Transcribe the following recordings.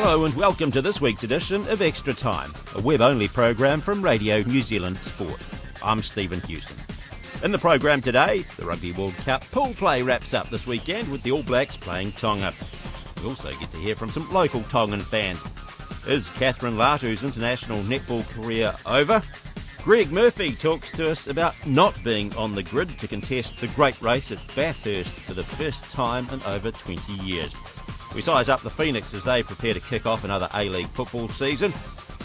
Hello and welcome to this week's edition of Extra Time, a web only program from Radio New Zealand Sport. I'm Stephen Houston. In the program today, the Rugby World Cup pool play wraps up this weekend with the All Blacks playing Tonga. We also get to hear from some local Tongan fans. Is Catherine Latu's international netball career over? Greg Murphy talks to us about not being on the grid to contest the great race at Bathurst for the first time in over 20 years. We size up the Phoenix as they prepare to kick off another A League football season.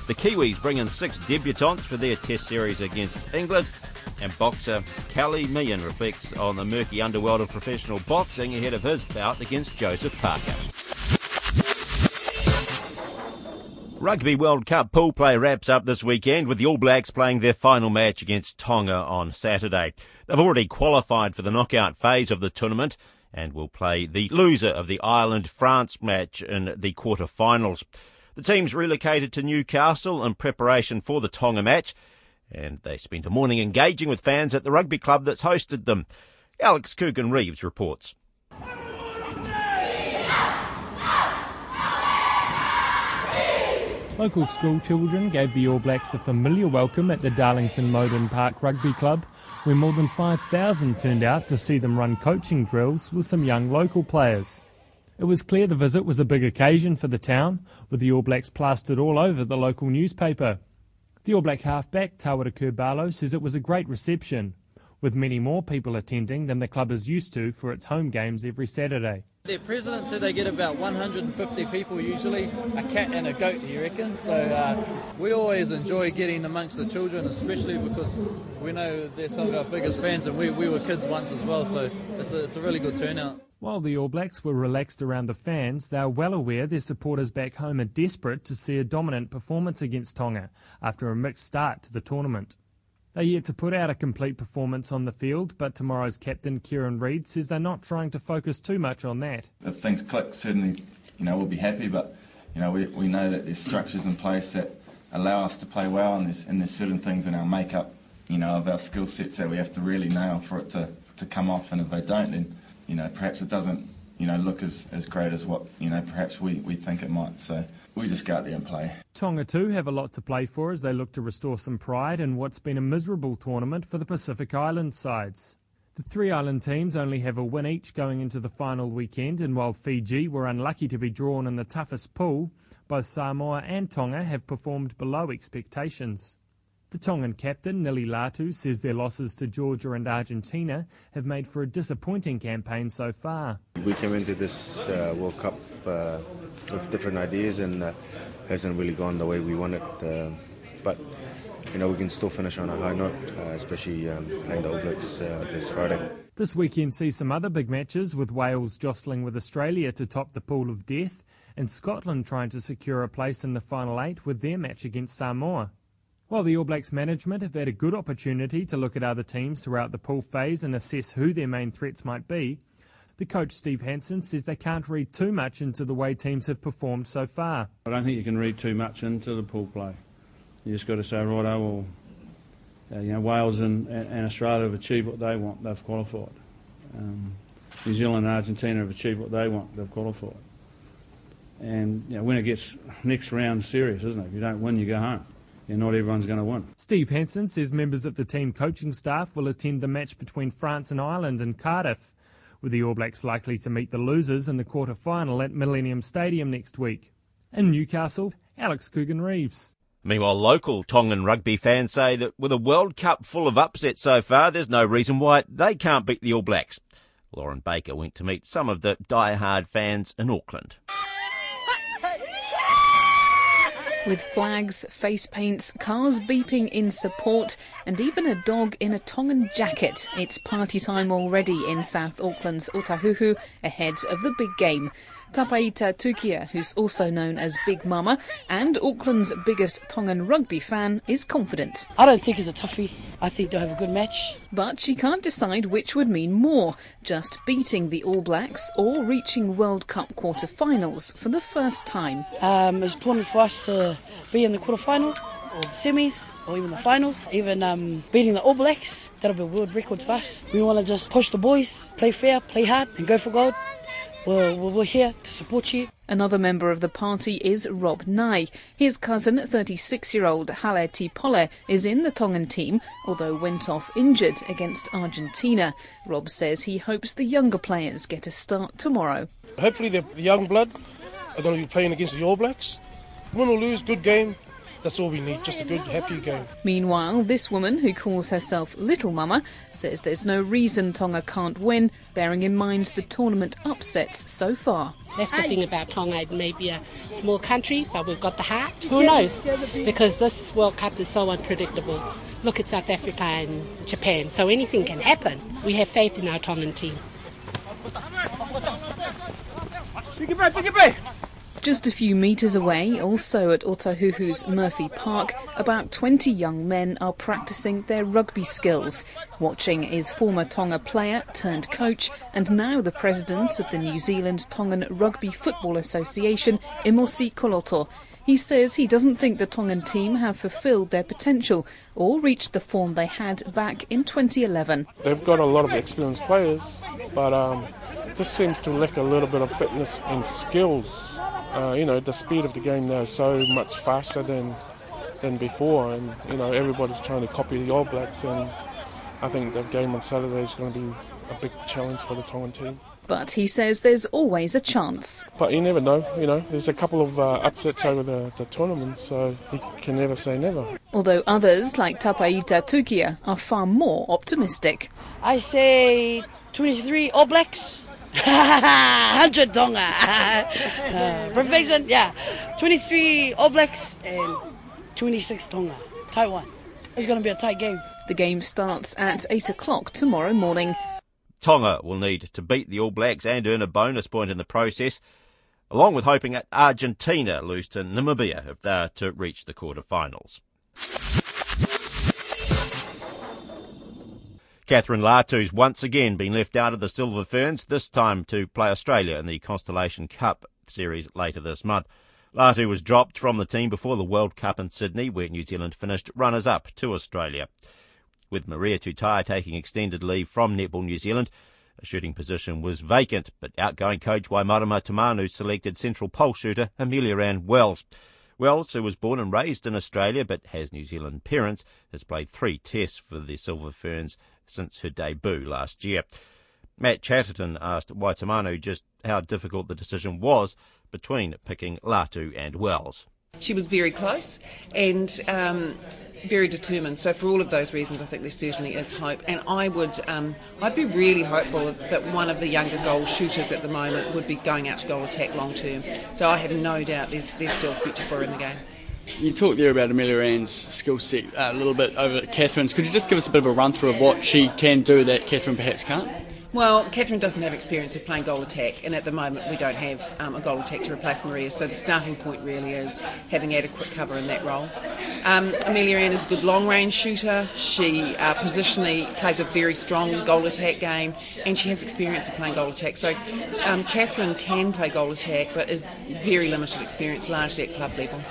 The Kiwis bring in six debutants for their Test series against England. And boxer Kali Meehan reflects on the murky underworld of professional boxing ahead of his bout against Joseph Parker. Rugby World Cup pool play wraps up this weekend with the All Blacks playing their final match against Tonga on Saturday. They've already qualified for the knockout phase of the tournament and will play the loser of the Ireland France match in the quarter-finals. The teams relocated to Newcastle in preparation for the Tonga match, and they spent a morning engaging with fans at the rugby club that's hosted them. Alex Coogan Reeves reports. Local school children gave the All Blacks a familiar welcome at the Darlington Mowden Park Rugby Club, where more than 5,000 turned out to see them run coaching drills with some young local players. It was clear the visit was a big occasion for the town, with the All Blacks plastered all over the local newspaper. The All Black halfback, Tawera Kerr-Barlow, says it was a great reception, with many more people attending than the club is used to for its home games every Saturday. Their president said they get about 150 people usually, a cat and a goat, he reckons. So uh, we always enjoy getting amongst the children, especially because we know they're some of our biggest fans and we, we were kids once as well. So it's a, it's a really good turnout. While the All Blacks were relaxed around the fans, they are well aware their supporters back home are desperate to see a dominant performance against Tonga after a mixed start to the tournament. They're yet to put out a complete performance on the field, but tomorrow's captain, Kieran Read says they're not trying to focus too much on that. If things click, certainly, you know, we'll be happy, but, you know, we, we know that there's structures in place that allow us to play well, and there's, and there's certain things in our makeup, you know, of our skill sets that we have to really nail for it to, to come off, and if they don't, then, you know, perhaps it doesn't, you know, look as, as great as what, you know, perhaps we, we think it might. So we just go out there and play. Tonga too have a lot to play for as they look to restore some pride in what's been a miserable tournament for the Pacific Island sides. The three island teams only have a win each going into the final weekend, and while Fiji were unlucky to be drawn in the toughest pool, both Samoa and Tonga have performed below expectations. The Tongan captain, Nili Latu, says their losses to Georgia and Argentina have made for a disappointing campaign so far. We came into this uh, World Cup uh, with different ideas and uh, hasn't really gone the way we wanted. Uh, but you know we can still finish on a high note, uh, especially um, playing the All Blacks uh, this Friday. This weekend sees some other big matches with Wales jostling with Australia to top the pool of death and Scotland trying to secure a place in the final eight with their match against Samoa. While the All Blacks management have had a good opportunity to look at other teams throughout the pool phase and assess who their main threats might be, the coach Steve Hansen says they can't read too much into the way teams have performed so far. I don't think you can read too much into the pool play. You just got to say, right, well, uh, you know, Wales and, and, Australia have achieved what they want, they've qualified. Um, New Zealand and Argentina have achieved what they want, they've qualified. And you know, when it gets next round serious, isn't it? If you don't win, you go home and not everyone's going to win. Steve Hansen says members of the team coaching staff will attend the match between France and Ireland in Cardiff, with the All Blacks likely to meet the losers in the quarter final at Millennium Stadium next week. In Newcastle, Alex Coogan Reeves. Meanwhile, local Tongan rugby fans say that with a World Cup full of upsets so far, there's no reason why they can't beat the All Blacks. Lauren Baker went to meet some of the die-hard fans in Auckland. With flags, face paints, cars beeping in support, and even a dog in a Tongan jacket, it's party time already in South Auckland's Otahuhu ahead of the big game. Tapaita Tukia, who's also known as Big Mama and Auckland's biggest Tongan rugby fan, is confident. I don't think it's a toughie. I think they'll have a good match. But she can't decide which would mean more just beating the All Blacks or reaching World Cup quarter-finals for the first time. Um, it's important for us to be in the quarter-final or the semis or even the finals, even um, beating the All Blacks. That'll be a world record to us. We want to just push the boys, play fair, play hard, and go for gold. We're, we're here to support you. Another member of the party is Rob Nye. His cousin, 36 year old Hale T-Pole, is in the Tongan team, although went off injured against Argentina. Rob says he hopes the younger players get a start tomorrow. Hopefully, the young blood are going to be playing against the All Blacks. Win or lose, good game. That's all we need, just a good, happy game. Meanwhile, this woman, who calls herself Little Mama, says there's no reason Tonga can't win, bearing in mind the tournament upsets so far. That's the thing about Tonga. It may be a small country, but we've got the heart. Who knows? Because this World Cup is so unpredictable. Look at South Africa and Japan. So anything can happen. We have faith in our Tongan team. Just a few metres away, also at Otahuhu's Murphy Park, about 20 young men are practicing their rugby skills. Watching is former Tonga player turned coach and now the president of the New Zealand Tongan Rugby Football Association, Emosi Koloto. He says he doesn't think the Tongan team have fulfilled their potential or reached the form they had back in 2011. They've got a lot of experienced players, but um, this seems to lack a little bit of fitness and skills uh, you know, the speed of the game now is so much faster than than before, and you know everybody's trying to copy the All Blacks, and I think the game on Saturday is going to be a big challenge for the Tongan team. But he says there's always a chance. But you never know, you know. There's a couple of uh, upsets over the, the tournament, so he can never say never. Although others, like Tapaita Tukia, are far more optimistic. I say 23 All Blacks. 100 Tonga. uh, perfection, yeah. 23 All Blacks and 26 Tonga. Taiwan. It's going to be a tight game. The game starts at 8 o'clock tomorrow morning. Tonga will need to beat the All Blacks and earn a bonus point in the process, along with hoping that Argentina lose to Namibia if they are to reach the quarter-finals. Kathryn Latu's once again been left out of the Silver Ferns, this time to play Australia in the Constellation Cup series later this month. Latu was dropped from the team before the World Cup in Sydney, where New Zealand finished runners up to Australia. With Maria Tutaia taking extended leave from Netball New Zealand, a shooting position was vacant, but outgoing coach Waimarama Taumaunu selected central pole shooter Ameliaranne Wells. Wells, who was born and raised in Australia but has New Zealand parents, has played three tests for the Silver Ferns since her debut last year. Matt Chatterton asked Waitamanu just how difficult the decision was between picking Latu and Wells. She was very close and um, very determined. So for all of those reasons, I think there certainly is hope. And I would, um, I'd be really hopeful that one of the younger goal shooters at the moment would be going out to goal attack long term. So I have no doubt there's there's still a future for her in the game. You talked there about Ameliaranne's skill set uh, a little bit over Catherine's. Could you just give us a bit of a run through of what she can do that Catherine perhaps can't? Well, Catherine doesn't have experience of playing goal attack, and at the moment we don't have um, a goal attack to replace Maria, so the starting point really is having adequate cover in that role. Um, Ameliaranne is a good long range shooter. She uh, positionally plays a very strong goal attack game, and she has experience of playing goal attack. So um, Kathryn can play goal attack, but is very limited experience, largely at club level.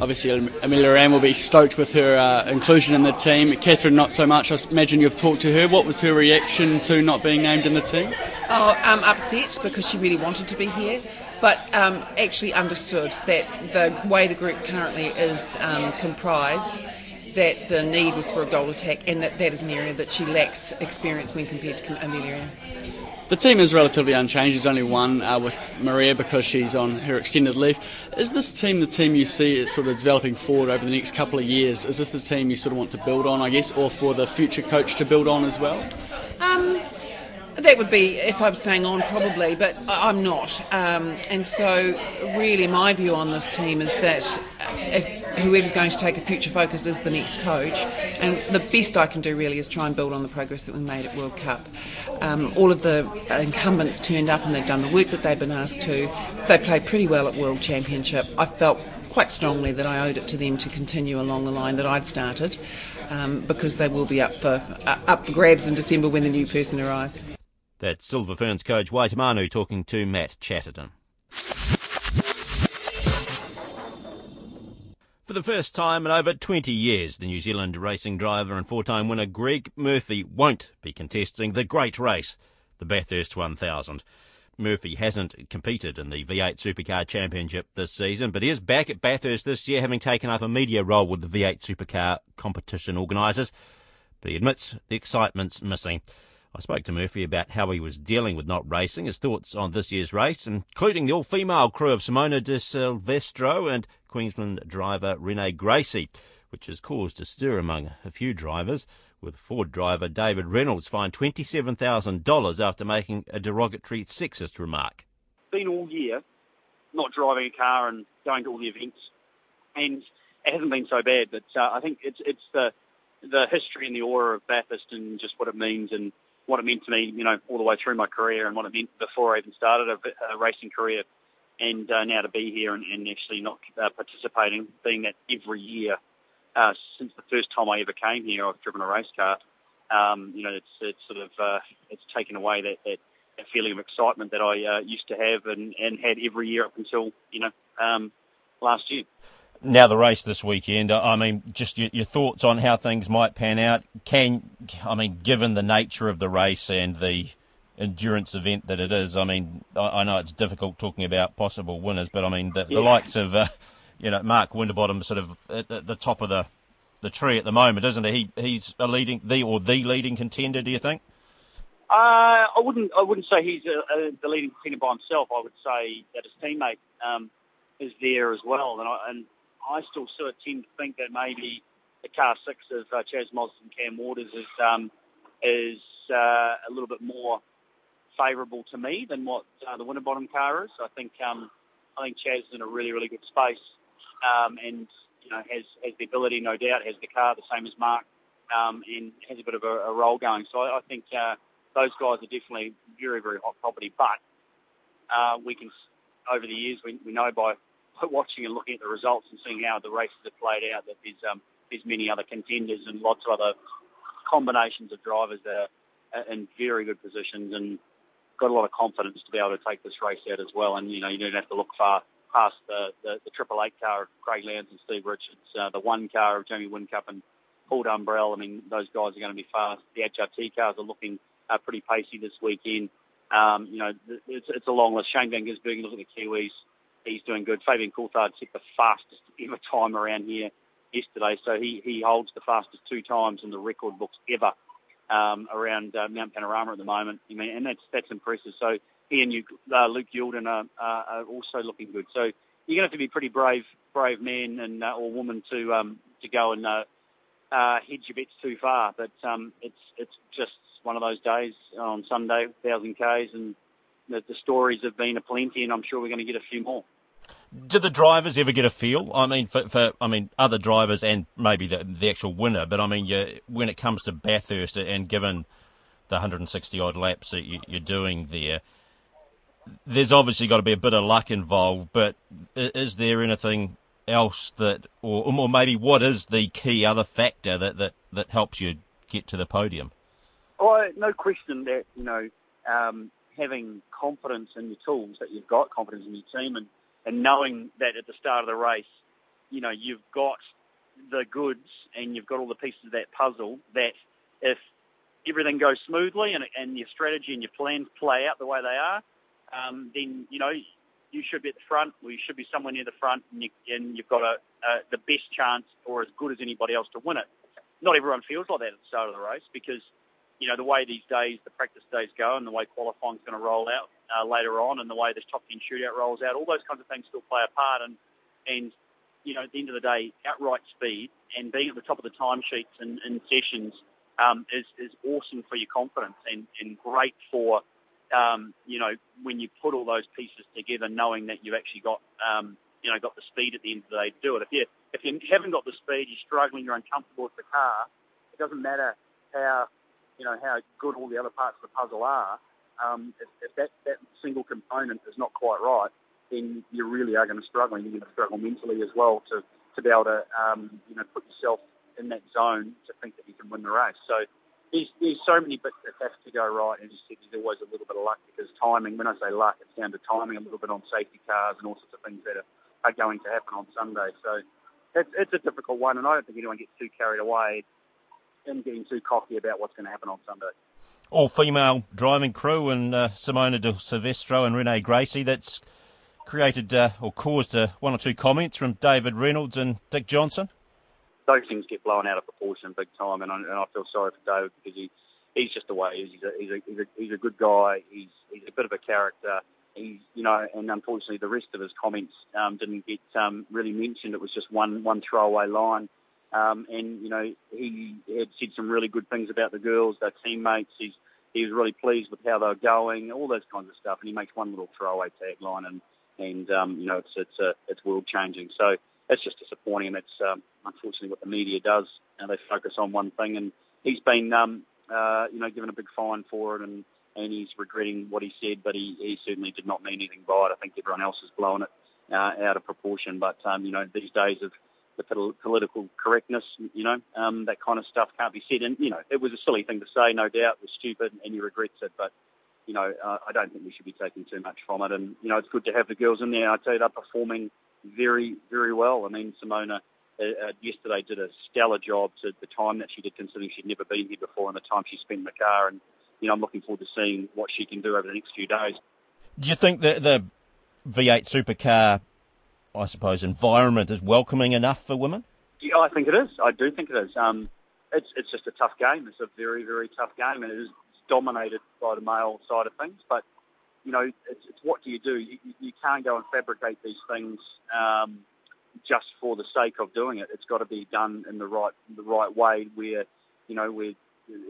Obviously, Ameliaranne will be stoked with her uh, inclusion in the team. Catherine, not so much. I imagine you've talked to her. What was her reaction to not being named in the team? Oh, um, upset because she really wanted to be here, but um, actually understood that the way the group currently is um, comprised, that the need was for a goal attack, and that that is an area that she lacks experience when compared to Amelia Ann. The team is relatively unchanged. There's only one uh, with Maria because she's on her extended leave. Is this team the team you see sort of developing forward over the next couple of years? Is this the team you sort of want to build on, I guess, or for the future coach to build on as well? Um, that would be if I was staying on, probably, but I'm not. Um, and so, really, my view on this team is that whoever's going to take a future focus is the next coach. And the best I can do really is try and build on the progress that we made at World Cup. Um, all of the incumbents turned up and they've done the work that they've been asked to. They played pretty well at World Championship. I felt quite strongly that I owed it to them to continue along the line that I'd started um, because they will be up for, uh, up for grabs in December when the new person arrives. That's Silver Ferns coach Waitemanu talking to Matt Chatterton. For the first time in over 20 years, the New Zealand racing driver and four-time winner Greg Murphy won't be contesting the great race, the Bathurst 1000. Murphy hasn't competed in the V8 Supercar Championship this season, but he is back at Bathurst this year, having taken up a media role with the V8 Supercar competition organisers. But he admits the excitement's missing. I spoke to Murphy about how he was dealing with not racing, his thoughts on this year's race, including the all-female crew of Simona de Silvestro and Queensland driver Renee Gracie, which has caused a stir among a few drivers, with Ford driver David Reynolds fined $27,000 after making a derogatory sexist remark. Been all year not driving a car and going to all the events, and it hasn't been so bad, but uh, I think it's it's the the history and the aura of Bathurst and just what it means and what it meant to me, you know, all the way through my career and what it meant before I even started a, a racing career. And uh, now to be here and, and actually not uh, participating, being that every year uh, since the first time I ever came here, I've driven a race car. Um, you know, it's it's sort of uh, it's taken away that, that, that feeling of excitement that I uh, used to have and, and had every year up until you know um, last year. Now the race this weekend. I mean, just your, your, thoughts on how things might pan out. Can I mean, given the nature of the race and the endurance event that it is, I mean, I, I know it's difficult talking about possible winners, but I mean, the, yeah. the likes of uh, you know Mark Winterbottom, sort of at the, the, top of the the tree at the moment, isn't he? he he's a leading the or the leading contender. Do you think? Uh, I wouldn't. I wouldn't say he's a, a, the leading contender by himself. I would say that his teammate um, is there as well, and I, and I still sort of tend to think that maybe the car six of uh, Chaz Mostert and Cam Waters is um, is uh, a little bit more favourable to me than what uh, the Winterbottom car is. I think um, I think Chaz is in a really really good space, um, and you know has has the ability, no doubt, has the car the same as Mark, um, and has a bit of a, a role going. So I, I think uh, those guys are definitely very very hot property. But uh, we can over the years we, we know by watching and looking at the results and seeing how the races have played out, that there's um, there's many other contenders and lots of other combinations of drivers that are in very good positions and got a lot of confidence to be able to take this race out as well. And you know, you don't have to look far past the the, the Triple Eight car of Craig Lowndes and Steve Richards, uh, the one car of Jamie Whincup and Paul Dumbrell. I mean, those guys are going to be fast. The HRT cars are looking uh, pretty pacey this weekend. Um, you know, it's, it's a long list. Shane Van Gisbergen, look at the Kiwis he's doing good. Fabian Coulthard set the fastest ever time around here yesterday, so he, he holds the fastest two times in the record books ever um, around uh, Mount Panorama at the moment. I mean, and that's that's impressive. So he and you, uh, Luke Youlden are, are also looking good. So you're going to have to be pretty brave brave man and uh, or woman to um, to go and uh, uh, hedge your bets too far. But um, it's it's just one of those days on Sunday, thousand k's, and the, the stories have been aplenty, and I'm sure we're going to get a few more. Do the drivers ever get a feel? I mean, for, for I mean, other drivers and maybe the, the actual winner, but I mean, you, when it comes to Bathurst and given the 160 odd laps that you, you're doing there, there's obviously got to be a bit of luck involved. But is there anything else that, or, or maybe what is the key other factor that, that, that helps you get to the podium? Oh, no question that you know um, having confidence in your tools that you've got, confidence in your team, and, and knowing that at the start of the race, you know, you've got the goods and you've got all the pieces of that puzzle that if everything goes smoothly and, and your strategy and your plans play out the way they are, um, then, you know, you should be at the front or you should be somewhere near the front and, you, you've got a, a, the best chance or as good as anybody else to win it. Not everyone feels like that at the start of the race because – you know, the way these days, the practice days go and the way qualifying is going to roll out uh, later on and the way this top 10 shootout rolls out, all those kinds of things still play a part. And, and, you know, at the end of the day, outright speed and being at the top of the timesheets and, and sessions um, is, is awesome for your confidence and, and great for, um, you know, when you put all those pieces together, knowing that you've actually got um, you know, got the speed at the end of the day to do it. If you if you haven't got the speed, you're struggling, you're uncomfortable with the car. It doesn't matter how you know how good all the other parts of the puzzle are. Um, if, if that that single component is not quite right, then you really are going to struggle. And you're going to struggle mentally as well to to be able to um, you know put yourself in that zone to think that you can win the race. So there's, there's so many bits that have to go right, and as you said, there's always a little bit of luck because timing. When I say luck, it's down to timing a little bit on safety cars and all sorts of things that are, are going to happen on Sunday. So it's, it's a difficult one, and I don't think anyone gets too carried away in getting too cocky about what's going to happen on Sunday. All female driving crew and uh, Simona de Silvestro and Renee Gracie. That's created uh, or caused uh, one or two comments from David Reynolds and Dick Johnson those things get blown out of proportion big time, and I, and I feel sorry for David because he he's just the way he is. He's a, he's a, he's a, he's a good guy. He's he's a bit of a character. He's you know, and unfortunately the rest of his comments um, didn't get um, really mentioned. It was just one one throwaway line. Um, and you know he had said some really good things about the girls, their teammates. He's he was really pleased with how they were going, all those kinds of stuff. And he makes one little throwaway tagline, and and um, you know it's it's uh, it's world changing. So it's just disappointing. And it's um, unfortunately what the media does. You know, they focus on one thing, and he's been, um, uh, you know, given a big fine for it, and and he's regretting what he said, but he, he certainly did not mean anything by it. I think everyone else has blown it uh, out of proportion. But um, you know, these days of the political correctness, you know, um, that kind of stuff can't be said. And you know, it was a silly thing to say, no doubt. It was stupid, and he regrets it. But you know, uh, I don't think we should be taking too much from it. And you know, it's good to have the girls in there. I tell you, they're performing very, very well. I mean, Simona uh, uh, yesterday did a stellar job to the time that she did, considering she'd never been here before and the time she spent in the car. And, you know, I'm looking forward to seeing what she can do over the next few days. Do you think that the V8 supercar, I suppose, environment is welcoming enough for women? Yeah, I think it is. I do think it is. Um, it's it's just a tough game. It's a very very tough game, and it is dominated by the male side of things. But you know, it's, it's what do you do? You, you can't go and fabricate these things um, just for the sake of doing it. It's got to be done in the right the right way, where you know where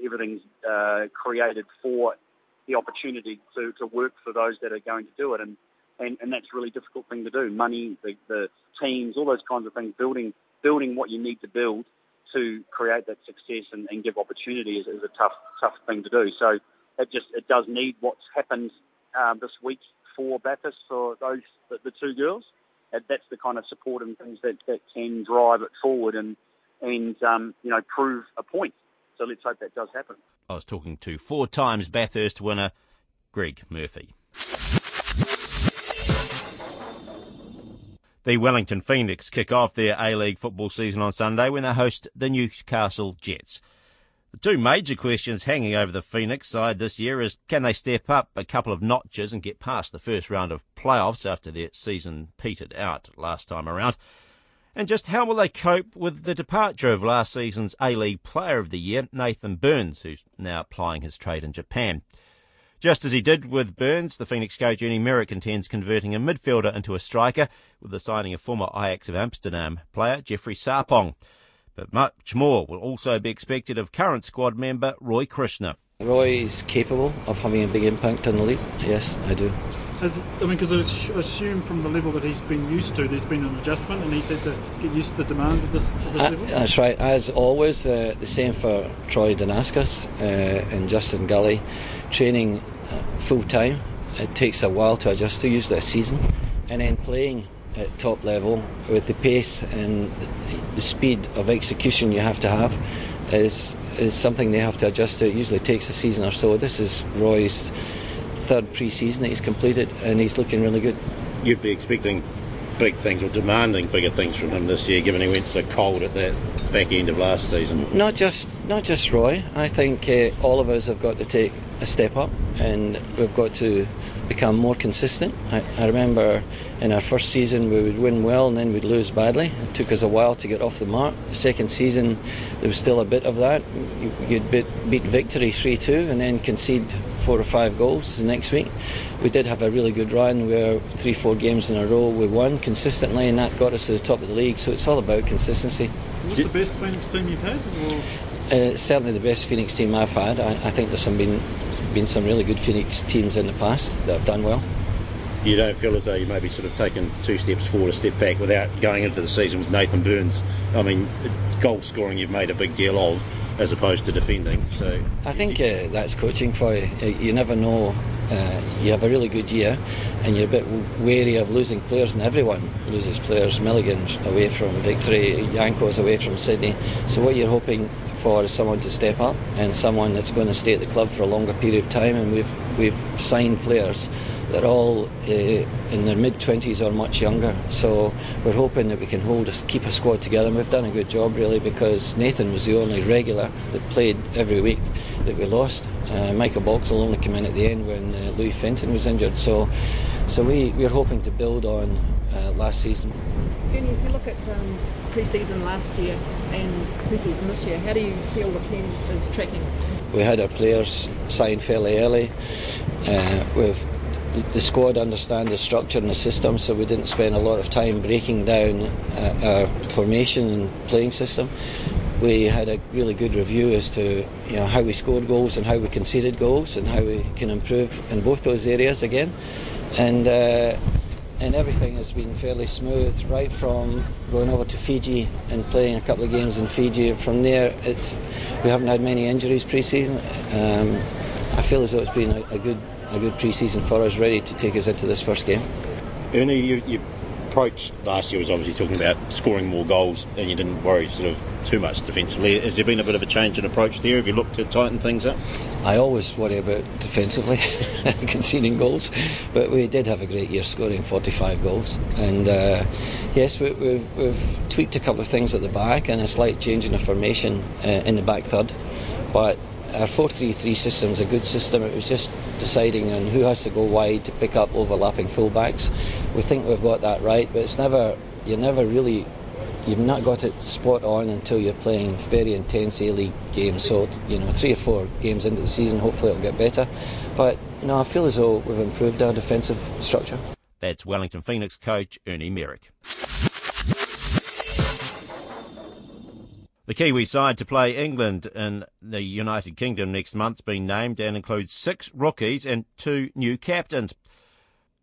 everything's uh, created for the opportunity to, to work for those that are going to do it, and and, and that's a really difficult thing to do. Money, the, the teams, all those kinds of things, building building what you need to build to create that success and, and give opportunity is, is a tough tough thing to do. So it just it does need what's happened um, this week for Bathurst for those the, the two girls. That's the kind of support and things that, that can drive it forward and and um, you know prove a point. So let's hope that does happen. I was talking to four times Bathurst winner Greg Murphy. The Wellington Phoenix kick off their A League football season on Sunday when they host the Newcastle Jets. The two major questions hanging over the Phoenix side this year is can they step up a couple of notches and get past the first round of playoffs after their season petered out last time around? And just how will they cope with the departure of last season's A-League Player of the Year, Nathan Burns, who's now plying his trade in Japan? Just as he did with Burns, the Phoenix coach Ernie Merrick intends converting a midfielder into a striker with the signing of former Ajax of Amsterdam player Jeffrey Sarpong. But much more will also be expected of current squad member Roy Krishna. Roy is capable of having a big impact on the league. Yes, I do. I mean, because I assume from the level that he's been used to, there's been an adjustment, and he's had to get used to the demands of this, of this uh, level. That's right. As always, uh, the same for Troy Danaskas uh, and Justin Gully. Training uh, full time, it takes a while to adjust to, use a season, and then playing at top level with the pace and the speed of execution you have to have is is something they have to adjust to. It usually takes a season or so. This is Roy's third pre-season that he's completed, and he's looking really good. You'd be expecting big things or demanding bigger things from him this year, given he went so cold at that back end of last season. Not just not just Roy. I think uh, all of us have got to take a step up, and we've got to become more consistent. I, I, remember in our first season we would win well and then we'd lose badly. It took us a while to get off the mark. The second season there was still a bit of that. You'd beat, beat Victory 3 2 and then concede four or five goals the next week. We did have a really good run where three, four games in a row we won consistently and that got us to the top of the league. So it's all about consistency. What's the best Phoenix team you've had? Uh, certainly the best Phoenix team I've had. I, I think there's some been been some really good Phoenix teams in the past that have done well. you don't feel as though you maybe sort of taken two steps forward, a step back without going into the season with Nathan Burns. I mean, goal scoring you've made a big deal of as opposed to defending. So I think uh, that's coaching for you. You never know. Uh, you have a really good year, and you're a bit wary of losing players, and everyone loses players. Milligan's away from victory, Yanko's away from Sydney. So what you're hoping for is someone to step up and someone that's going to stay at the club for a longer period of time. And we've we've signed players that are all uh, in their mid 20s or much younger. So we're hoping that we can hold keep a squad together. And we've done a good job really because Nathan was the only regular that played every week that we lost. Uh, Michael Boxall only came in at the end when uh, Louis Fenton was injured. So so we we're hoping to build on uh, last season. If you look at um, pre-season last year and pre-season this year, how do you feel the team is tracking? We had our players sign fairly early. Uh, we've the squad understand the structure and the system, so we didn't spend a lot of time breaking down uh, our formation and playing system. We had a really good review as to you know how we scored goals and how we conceded goals and how we can improve in both those areas again, and. Uh, and everything has been fairly smooth right from going over to Fiji and playing a couple of games in Fiji. From there, it's we haven't had many injuries pre-season. Um, I feel as though it's been a, a good a good pre-season for us, ready to take us into this first game. Ernie, you, you approach last year was obviously talking about scoring more goals, and you didn't worry sort of too much defensively. Has there been a bit of a change in approach there? Have you looked to tighten things up? I always worry about defensively conceding goals, but we did have a great year scoring 45 goals. And uh, yes, we, have we've tweaked a couple of things at the back and a slight change in the formation uh, in the back third. But our 4-3-3 system is a good system. It was just deciding on who has to go wide to pick up overlapping fullbacks. We think we've got that right, but it's never you're never really you've not got it spot on until you're playing very intense A-League games. So you know, three or four games into the season, hopefully it'll get better. But you know, I feel as though we've improved our defensive structure. That's Wellington Phoenix coach Ernie Merrick. The Kiwi side to play England in the United Kingdom next month's been named and includes six rookies and two new captains.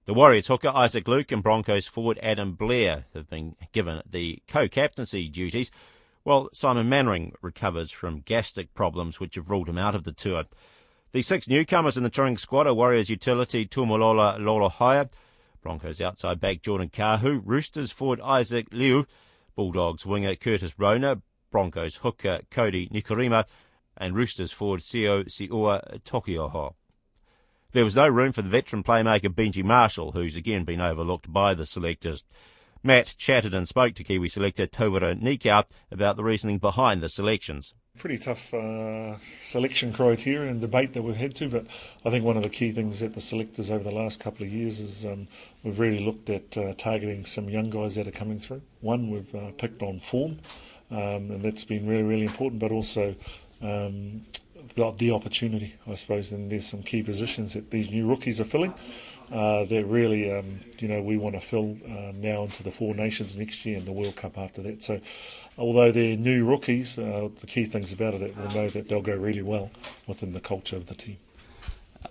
The Warriors hooker Isaac Luke and Broncos forward Adam Blair have been given the co-captaincy duties, while Simon Mannering recovers from gastric problems which have ruled him out of the tour. The six newcomers in the touring squad are Warriors utility Tuimoala Lolohea, Broncos outside back Jordan Kahu, Roosters forward Isaac Liu, Bulldogs winger Curtis Rona, Broncos hooker Kodi Nikorima and Roosters forward Sio Siua Taukeiaho. There was no room for the veteran playmaker Benji Marshall, who's again been overlooked by the selectors. Matt chatted and spoke to Kiwi selector Tawera Nikau about the reasoning behind the selections. Pretty tough uh, selection criteria and debate that we've had to, but I think one of the key things that the selectors over the last couple of years is um, we've really looked at uh, targeting some young guys that are coming through. One, we've uh, picked on form um, and that's been really, really important. But also um, the, the, opportunity, I suppose, and there's some key positions that these new rookies are filling. Uh, that really, um, you know, we want to fill um, now into the Four Nations next year and the World Cup after that. So, although they're new rookies, uh, the key things about it we'll know that they'll go really well within the culture of the team.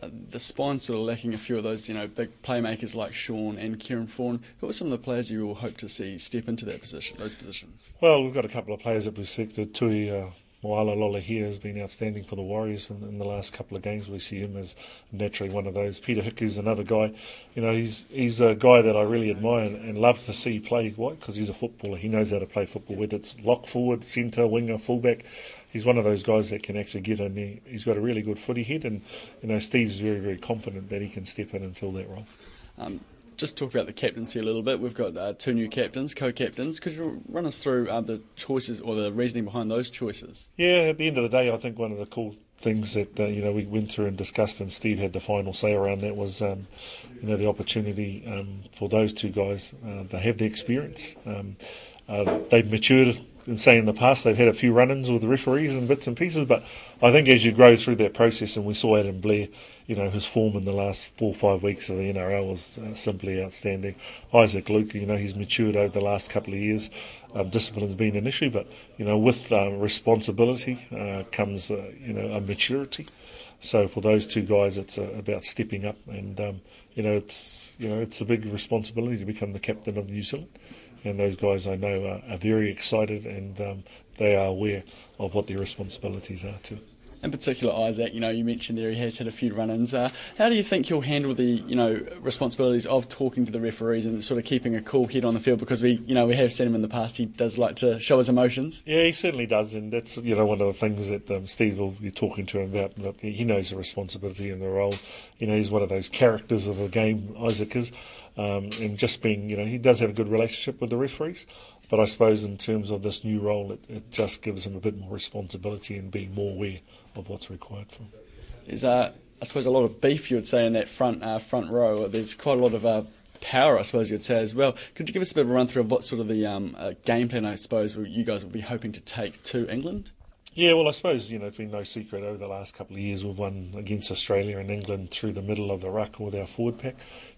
The spine's sort of lacking a few of those, you know, big playmakers like Sean and Kieran Foran. Who are some of the players you will hope to see step into that position, those positions? Well, we've got a couple of players that we've selected. Tui uh, Moala Lolohea has been outstanding for the Warriors in, in, the last couple of games. We see him as naturally one of those. Peter Hiku's another guy. You know, he's he's a guy that I really admire and, and love to see play. Why? Because he's a footballer. He knows how to play football, whether it's lock forward, centre, winger, fullback he's one of those guys that can actually get in there. He's got a really good footy head, and you know Steve's very very confident that he can step in and fill that role. Um, just talk about the captaincy a little bit. We've got uh, two new captains, co-captains. Could you run us through uh, the choices or the reasoning behind those choices? Yeah, at the end of the day, I think one of the cool things that uh, you know we went through and discussed, and Steve had the final say around that was, um, you know, the opportunity um, for those two guys. Uh, to have the experience. Um, uh, they've matured been say in the past, they've had a few run-ins with referees and bits and pieces. But I think as you grow through that process, and we saw Adam Blair, you know, his form in the last four or five weeks of the NRL was uh, simply outstanding. Isaac Luke, you know, he's matured over the last couple of years. Um, discipline's been an issue, but you know, with um, responsibility uh, comes, uh, you know, a maturity. So for those two guys, it's uh, about stepping up, and um, you know, it's you know, it's a big responsibility to become the captain of New Zealand. And those guys I know are, are very excited, and um, they are aware of what their responsibilities are too in particular Isaac, you know, you mentioned there he has had a few run-ins. Uh, how do you think he'll handle the, you know, responsibilities of talking to the referees and sort of keeping a cool head on the field? Because we, you know, we have seen him in the past. He does like to show his emotions. Yeah, he certainly does, and that's you know one of the things that um, Steve will be talking to him about. He knows the responsibility and the role. You know, he's one of those characters of the game. Isaac is, um, and just being, you know, he does have a good relationship with the referees. But I suppose in terms of this new role, it, it just gives him a bit more responsibility and being more aware of what's required him. There's, uh, I suppose, a lot of beef, you would say, in that front uh, front row. There's quite a lot of uh, power, I suppose you'd say as well. Could you give us a bit of a run through of what sort of the um, uh, game plan, I suppose, you guys will be hoping to take to England? Yeah, well, I suppose you know it's been no secret over the last couple of years we've won against Australia and England through the middle of the ruck with our forward pack.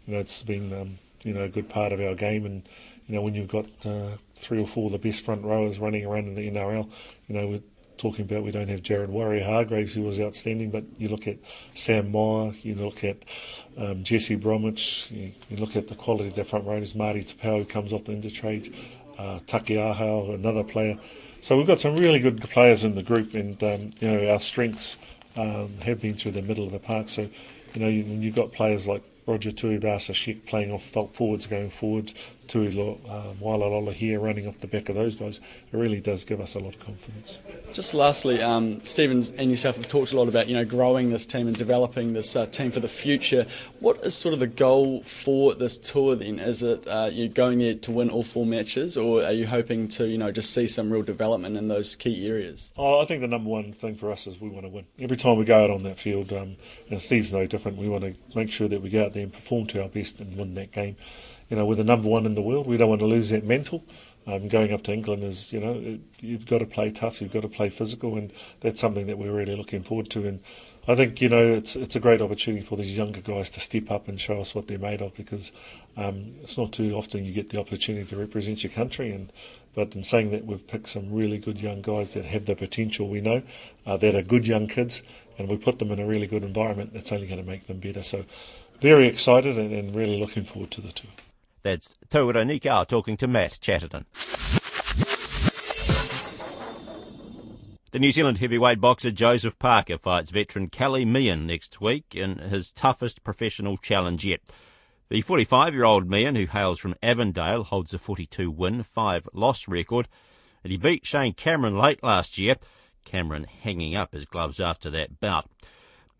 You know, it's been um, you know a good part of our game, and you know when you've got uh, three or four of the best front rowers running around in the NRL, you know we're talking about we don't have Jared Waerea-Hargreaves who was outstanding, but you look at Sam Moa, you look at um, Jesse Bromwich, you, you, look at the quality of their front rowers, Marty Taupau who comes off the intertrade, uh, Taukeiaho, another player. So we've got some really good players in the group, and um, you know our strengths um, have been through the middle of the park. So you know you, you've got players like Roger Tuivasa-Sheck playing off forwards going forwards, Tui um, Wailoalola here running off the back of those guys. It really does give us a lot of confidence. Just lastly, um, Stevens and yourself have talked a lot about you know growing this team and developing this uh, team for the future. What is sort of the goal for this tour then? Is it uh, you going there to win all four matches, or are you hoping to you know just see some real development in those key areas? Oh, I think the number one thing for us is we want to win. Every time we go out on that field, um, and Steve's no different. We want to make sure that we go out there and perform to our best and win that game you know, we're the number one in the world. We don't want to lose that mental. Um, going up to England is, you know, it, you've got to play tough, you've got to play physical, and that's something that we're really looking forward to. And I think, you know, it's it's a great opportunity for these younger guys to step up and show us what they're made of because um, it's not too often you get the opportunity to represent your country. And but in saying that, we've picked some really good young guys that have the potential we know, uh, that are good young kids, and we put them in a really good environment that's only going to make them better. So very excited and, and really looking forward to the tour. That's Tawera Nikau talking to Matt Chatterton. The New Zealand heavyweight boxer Joseph Parker fights veteran Kali Meehan next week in his toughest professional challenge yet. The 45 year old Meehan, who hails from Avondale, holds a 42 win, 5 loss record, and he beat Shane Cameron late last year. Cameron hanging up his gloves after that bout.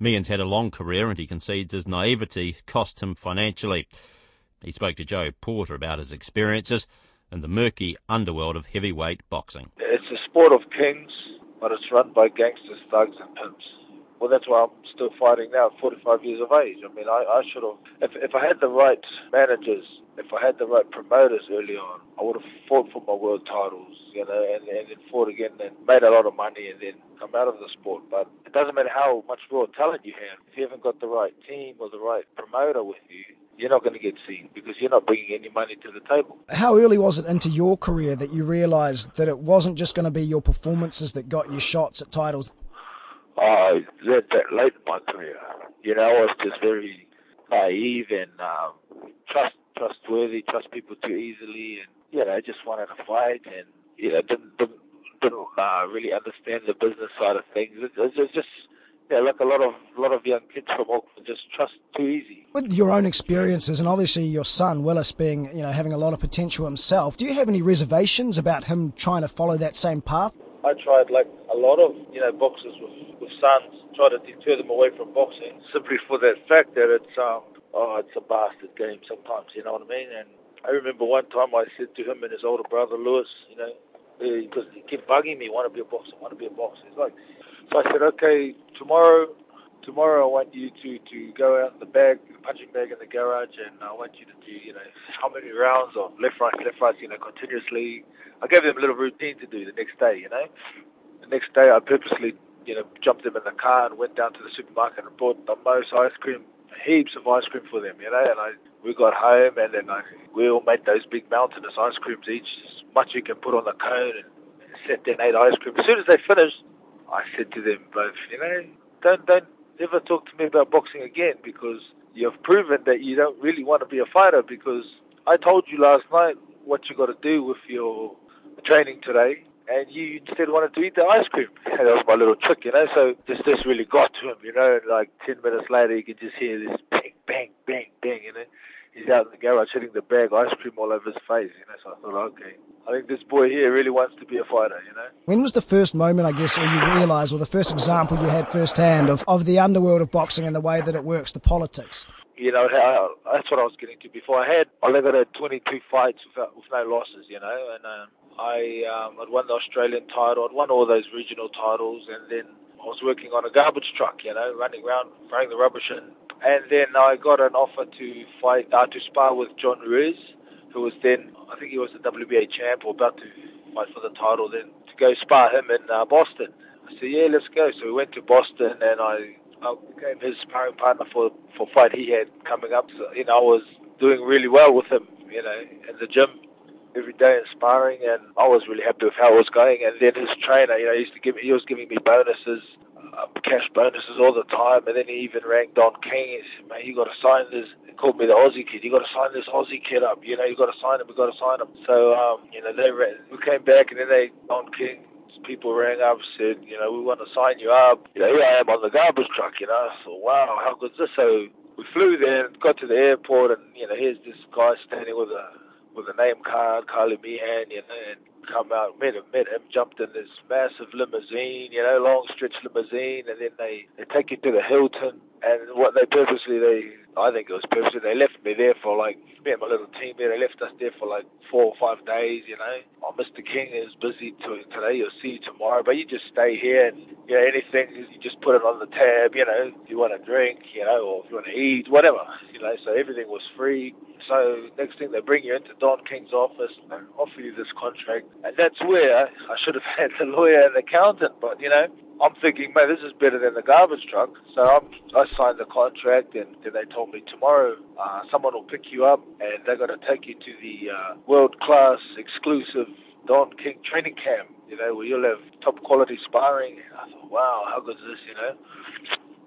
Meehan's had a long career and he concedes his naivety cost him financially. He spoke to Joe Porter about his experiences in the murky underworld of heavyweight boxing. It's a sport of kings, but it's run by gangsters, thugs, and pimps. Well, that's why I'm still fighting now at 45 years of age. I mean, I, I should have, if, if I had the right managers, if I had the right promoters early on, I would have fought for my world titles, you know, and, and then fought again and made a lot of money and then come out of the sport. But it doesn't matter how much raw talent you have. If you haven't got the right team or the right promoter with you, you're not going to get seen because you're not bringing any money to the table. How early was it into your career that you realised that it wasn't just going to be your performances that got you shots at titles? Oh, that, that late in my career. You know, I was just very naive and um, trust trustworthy, trust people too easily, and you know, I just wanted to fight and you know didn't didn't, didn't uh, really understand the business side of things. It, it was just yeah, like a lot of a lot of young kids from Auckland just trust too easy. With your own experiences and obviously your son Willis being, you know, having a lot of potential himself, do you have any reservations about him trying to follow that same path? I tried like a lot of, you know, boxers with, with sons, try to deter them away from boxing simply for that fact that it's um oh, it's a bastard game sometimes, you know what I mean? And I remember one time I said to him and his older brother Lewis, you know, because he kept bugging me, want to be a boxer, want to be a boxer. He's like, so I said, okay, tomorrow, tomorrow I want you to, to go out in the bag, the punching bag in the garage, and I want you to do, you know, how many rounds of left, right, left, right, you know, continuously. I gave them a little routine to do the next day, you know. The next day I purposely, you know, jumped them in the car and went down to the supermarket and bought the most ice cream, heaps of ice cream for them, you know, and I we got home and then I, we all made those big mountainous ice creams each, as much you can put on the cone and there and ate ice cream. As soon as they finished, I said to them both, you know, don't don't never talk to me about boxing again because you've proven that you don't really want to be a fighter because I told you last night what you got to do with your training today and you instead wanted to eat the ice cream. that was my little trick, you know. So this this really got to him, you know. And like ten minutes later, you could just hear this bang, bang, bang, bang, you know. He's out in the garage hitting the bag, ice cream all over his face, you know. So I thought, okay, I think this boy here really wants to be a fighter, you know. When was the first moment, I guess, or you realised, or the first example you had firsthand of, of the underworld of boxing and the way that it works, the politics? You know, that's what I was getting to before. I had, I left at 22 fights without, with no losses, you know, and um, I um, I'd won the Australian title, I'd won all those regional titles, and then I was working on a garbage truck, you know, running around throwing the rubbish in. And then I got an offer to fight, uh, to spar with John Ruiz, who was then, I think he was the WBA champ or about to fight for the title, then to go spar him in uh, Boston. I said, yeah, let's go. So we went to Boston, and I, I became his sparring partner for for fight he had coming up. So, you know, I was doing really well with him, you know, in the gym every day inspiring, and I was really happy with how it was going. And then his trainer, you know, he used to give me, he was giving me bonuses, uh, cash bonuses all the time. And then he even rang Don King. He said, "Man, you got to sign this." He called me the Aussie kid. You got to sign this Aussie kid up. You know, you got to sign him. We got to sign him. So, um, you know, they we came back, and then they Don King people rang up said, you know, we want to sign you up. You know, here I am on the garbage truck, you know. I thought, wow, how good's this? So we flew there and got to the airport and, you know, here's this guy standing with a with a name card, Kali Meehan, you know, and come out, met him, met him, jumped in this massive limousine, you know, long stretch limousine, and then they, they take you to the Hilton, and what they purposely, they, I think it was purposely, they left me there for like, me and my little team there, they left us there for like four or five days, you know. Oh, Mr. King is busy to, today, you'll see you tomorrow, but you just stay here and, you know, anything, you just put it on the tab, you know, if you want to drink, you know, or if you want to eat, whatever, you know, so everything was free. So next thing they bring you into Don King's office and offer you this contract, that's where I should have had a lawyer and accountant. But you know, I'm thinking, man, this is better than the garbage truck. So I'm, I signed the contract, and then they told me tomorrow uh, someone will pick you up, and they're going to take you to the uh, world class exclusive Don King training camp. You know, where you'll have top quality sparring. I thought, wow, how good is this? You know.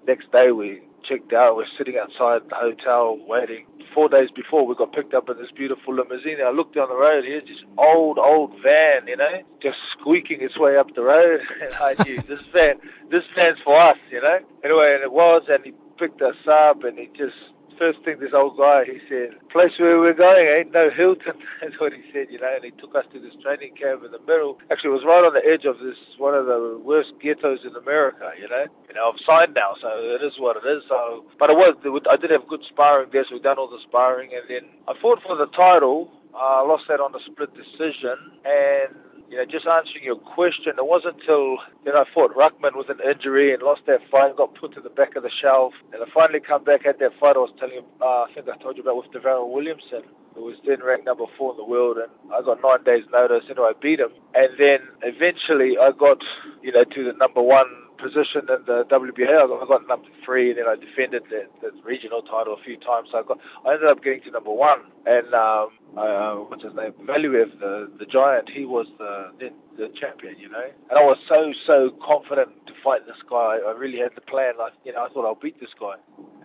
Next day we checked out. We're sitting outside the hotel waiting four days before we got picked up in this beautiful limousine. I looked down the road, here's this old, old van, you know, just squeaking its way up the road. And I knew this van, this van's for us, you know. Anyway, and it was, and he picked us up and he just first thing this old guy, he said, place where we're going ain't no Hilton. That's what he said, you know, and he took us to this training camp in the middle. Actually, it was right on the edge of this, one of the worst ghettos in America, you know. You know, I've signed now, so it is what it is. So, but it was, I did have good sparring there, so we done all the sparring, and then I fought for the title. I uh, lost that on a split decision, and you know, just answering your question, it wasn't until then I fought Rahman with an injury and lost that fight, got put to the back of the shelf, and I finally come back at that fight I was telling you, uh, I think I told you about with DaVarryl Williamson, who was then ranked number four in the world, and I got nine days notice, and I beat him, and then eventually I got, you know, to the number one position in the WBA. I got, I got number three, and then I defended the, the, regional title a few times. So I got, I ended up getting to number one. And um, uh, what's his name? Valuev, the the giant, he was the, the the champion, you know. And I was so so confident to fight this guy. I really had the plan. Like, you know, I thought I'll beat this guy.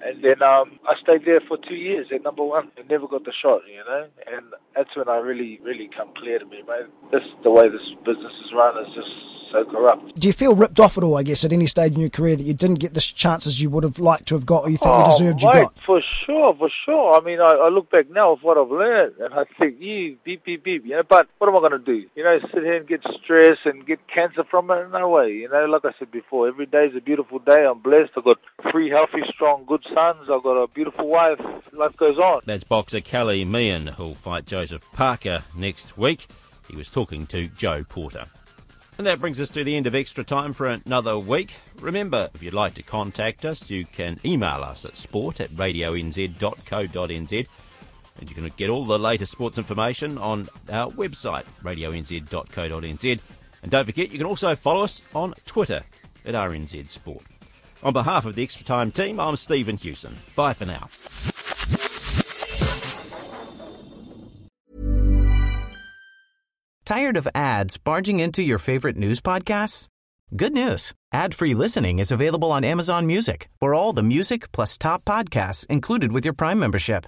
And then um, I stayed there for two years at number one and never got the shot, you know. And that's when I really, really come clear to me, man. This the way this business is run is just so corrupt. Do you feel ripped off at all, I guess, at any stage in your career that you didn't get the chances you would have liked to have got or you think oh, you deserved mate, you got? For sure, for sure. I mean, I, I look back now of what I've learned and I think, you, beep, beep, beep, you know, but what am I going to do? You know, sit here and get stressed and get cancer from it? No way. You know, like I said before, every day is a beautiful day. I'm blessed. I've got three healthy, strong, good sons. I've got a beautiful wife. Life goes on. That's boxer Kali Meehan, who'll fight Joseph Parker next week. He was talking to Joe Porter. And that brings us to the end of extra time for another week. Remember, if you'd like to contact us, you can email us at sport at radionz.co.nz. And you can get all the latest sports information on our website, radionz.co.nz. And don't forget, you can also follow us on Twitter at RNZ Sport. On behalf of the Extra Time team, I'm Stephen Hewson. Bye for now. Tired of ads barging into your favorite news podcasts? Good news. Ad-free listening is available on Amazon Music for all the music plus top podcasts included with your Prime membership.